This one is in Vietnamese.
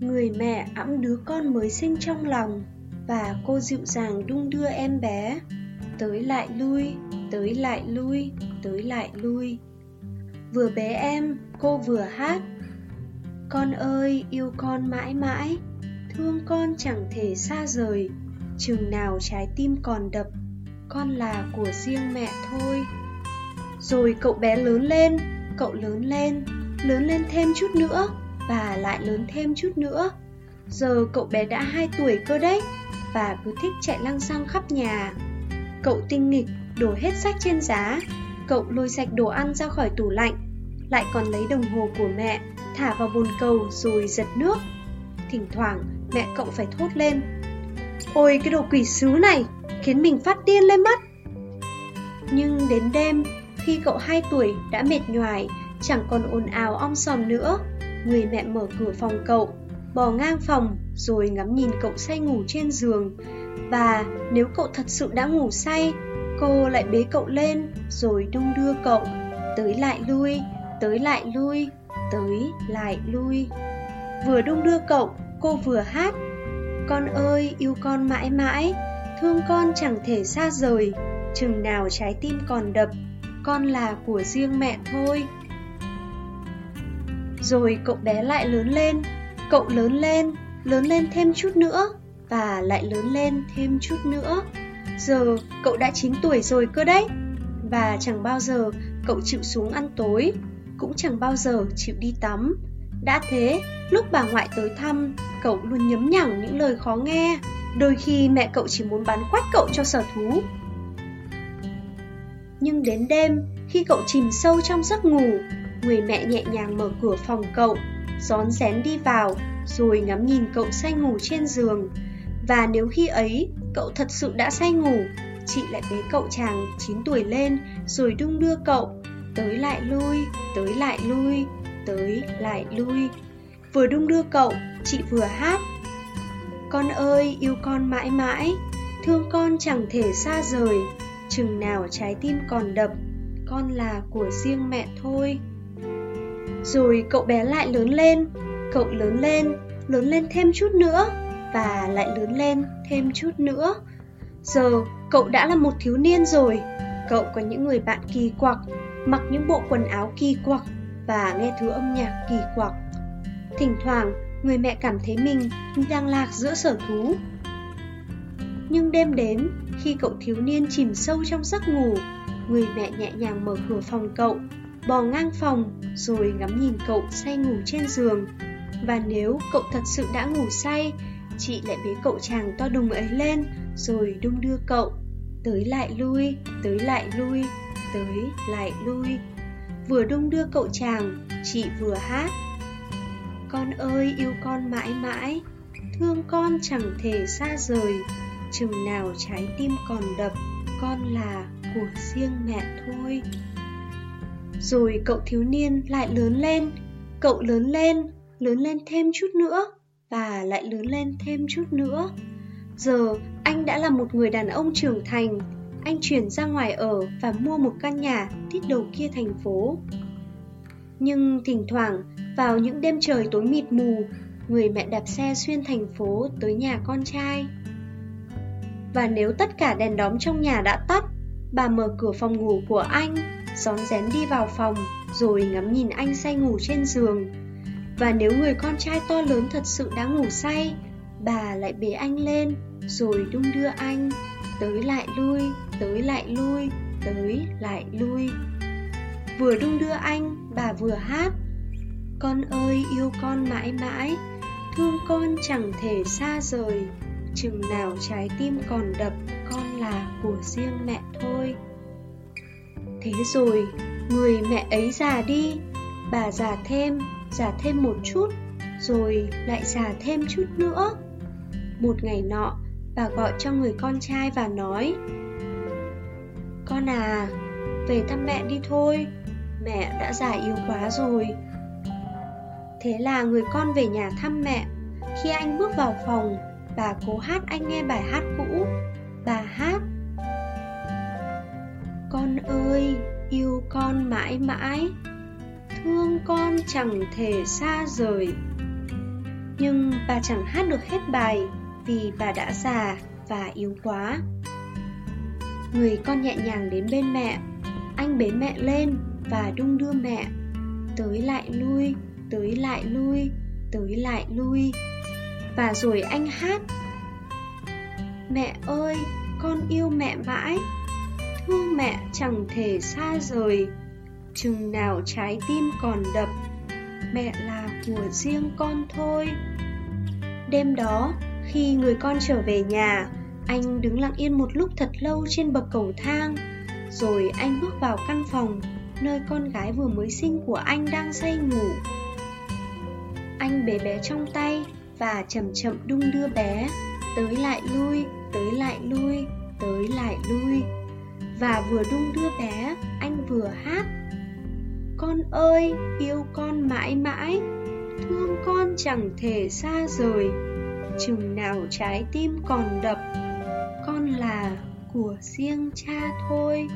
người mẹ ẵm đứa con mới sinh trong lòng và cô dịu dàng đung đưa em bé. Tới lại lui, tới lại lui, tới lại lui. Vừa bé em, cô vừa hát. Con ơi, yêu con mãi mãi, thương con chẳng thể xa rời. Chừng nào trái tim còn đập, con là của riêng mẹ thôi. Rồi cậu bé lớn lên, cậu lớn lên lớn lên thêm chút nữa và lại lớn thêm chút nữa. Giờ cậu bé đã 2 tuổi cơ đấy và cứ thích chạy lăng xăng khắp nhà. Cậu tinh nghịch, đổ hết sách trên giá. Cậu lôi sạch đồ ăn ra khỏi tủ lạnh, lại còn lấy đồng hồ của mẹ, thả vào bồn cầu rồi giật nước. Thỉnh thoảng, mẹ cậu phải thốt lên, ôi, cái đồ quỷ sứ này, khiến mình phát điên lên mất nhưng đến đêm, khi cậu 2 tuổi đã mệt nhoài, chẳng còn ồn ào om sòm nữa người mẹ mở cửa phòng cậu bò ngang phòng, rồi ngắm nhìn cậu say ngủ trên giường. Và nếu cậu thật sự đã ngủ say, cô lại bế cậu lên, rồi đung đưa cậu. Tới lại lui, tới lại lui, tới lại lui. Vừa đung đưa cậu, cô vừa hát. Con ơi, yêu con mãi mãi, thương con chẳng thể xa rời. Chừng nào trái tim còn đập, con là của riêng mẹ thôi rồi cậu bé lại lớn lên. Cậu lớn lên lớn lên thêm chút nữa, và lại lớn lên thêm chút nữa. Giờ cậu đã 9 tuổi rồi cơ đấy. Và chẳng bao giờ cậu chịu xuống ăn tối, cũng chẳng bao giờ chịu đi tắm. Đã thế, lúc bà ngoại tới thăm, cậu luôn nhấm nhẳng những lời khó nghe. Đôi khi mẹ cậu chỉ muốn bán quách cậu cho sở thú. Nhưng đến đêm, khi cậu chìm sâu trong giấc ngủ người mẹ nhẹ nhàng mở cửa phòng cậu rón rén đi vào, rồi ngắm nhìn cậu say ngủ trên giường. Và nếu khi ấy, cậu thật sự đã say ngủ, chị lại bế cậu chàng 9 tuổi lên, rồi đung đưa cậu, tới lại lui, tới lại lui, tới lại lui. Vừa đung đưa cậu, chị vừa hát, con ơi, yêu con mãi mãi, thương con chẳng thể xa rời, chừng nào trái tim còn đập, con là của riêng mẹ thôi rồi cậu bé lại lớn lên. Cậu lớn lên lớn lên thêm chút nữa và lại lớn lên thêm chút nữa. Giờ cậu đã là một thiếu niên rồi. Cậu có những người bạn kỳ quặc, mặc những bộ quần áo kỳ quặc và nghe thứ âm nhạc kỳ quặc. Thỉnh thoảng, người mẹ cảm thấy mình đang lạc giữa sở thú. Nhưng đêm đến, khi cậu thiếu niên chìm sâu trong giấc ngủ, người mẹ nhẹ nhàng mở cửa phòng cậu bò ngang phòng, rồi ngắm nhìn cậu say ngủ trên giường. Và nếu cậu thật sự đã ngủ say, chị lại bế cậu chàng to đùng ấy lên, rồi đung đưa cậu. Tới lại lui, tới lại lui, tới lại lui. Vừa đung đưa cậu chàng, chị vừa hát. Con ơi, yêu con mãi mãi, thương con chẳng thể xa rời. Chừng nào trái tim còn đập, con là của riêng mẹ thôi rồi cậu thiếu niên lại lớn lên. Cậu lớn lên lớn lên thêm chút nữa và lại lớn lên thêm chút nữa. Giờ anh đã là một người đàn ông trưởng thành. Anh chuyển ra ngoài ở và mua một căn nhà tít đầu kia thành phố. Nhưng thỉnh thoảng, vào những đêm trời tối mịt mù, người mẹ đạp xe xuyên thành phố tới nhà con trai. Và nếu tất cả đèn đóm trong nhà đã tắt, bà mở cửa phòng ngủ của anh rón rén đi vào phòng, rồi ngắm nhìn anh say ngủ trên giường. Và nếu người con trai to lớn thật sự đã ngủ say, bà lại bế anh lên, rồi đung đưa anh. Tới lại lui, tới lại lui, tới lại lui. Vừa đung đưa anh, bà vừa hát. Con ơi, yêu con mãi mãi, thương con chẳng thể xa rời. Chừng nào trái tim còn đập, con là của riêng mẹ thôi thế rồi, người mẹ ấy già đi. Bà già thêm già thêm một chút, rồi lại già thêm chút nữa. Một ngày nọ, bà gọi cho người con trai và nói, con à về thăm mẹ đi thôi, mẹ đã già yếu quá rồi. Thế là người con về nhà thăm mẹ. Khi anh bước vào phòng, bà cố hát anh nghe bài hát cũ, bà hát con ơi yêu con mãi mãi. Thương con chẳng thể xa rời. Nhưng bà chẳng hát được hết bài vì bà đã già và yếu quá. Người con nhẹ nhàng đến bên mẹ, anh bế mẹ lên và đung đưa mẹ, tới lại lui, tới lại lui, tới lại lui. Và rồi anh hát. Mẹ ơi, con yêu mẹ mãi. Thương mẹ chẳng thể xa rời. Chừng nào trái tim còn đập Mẹ là của riêng con thôi. Đêm đó, khi người con trở về nhà Anh đứng lặng yên một lúc thật lâu trên bậc cầu thang. Rồi anh bước vào căn phòng Nơi con gái vừa mới sinh của anh đang say ngủ. Anh bế bé trong tay Và chậm chậm đung đưa bé. Tới lại lui, tới lại lui, tới lại lui. Và vừa đung đưa bé, anh vừa hát. Con ơi, yêu con mãi mãi Thương con chẳng thể xa rời. Chừng nào trái tim còn đập Con là của riêng cha thôi.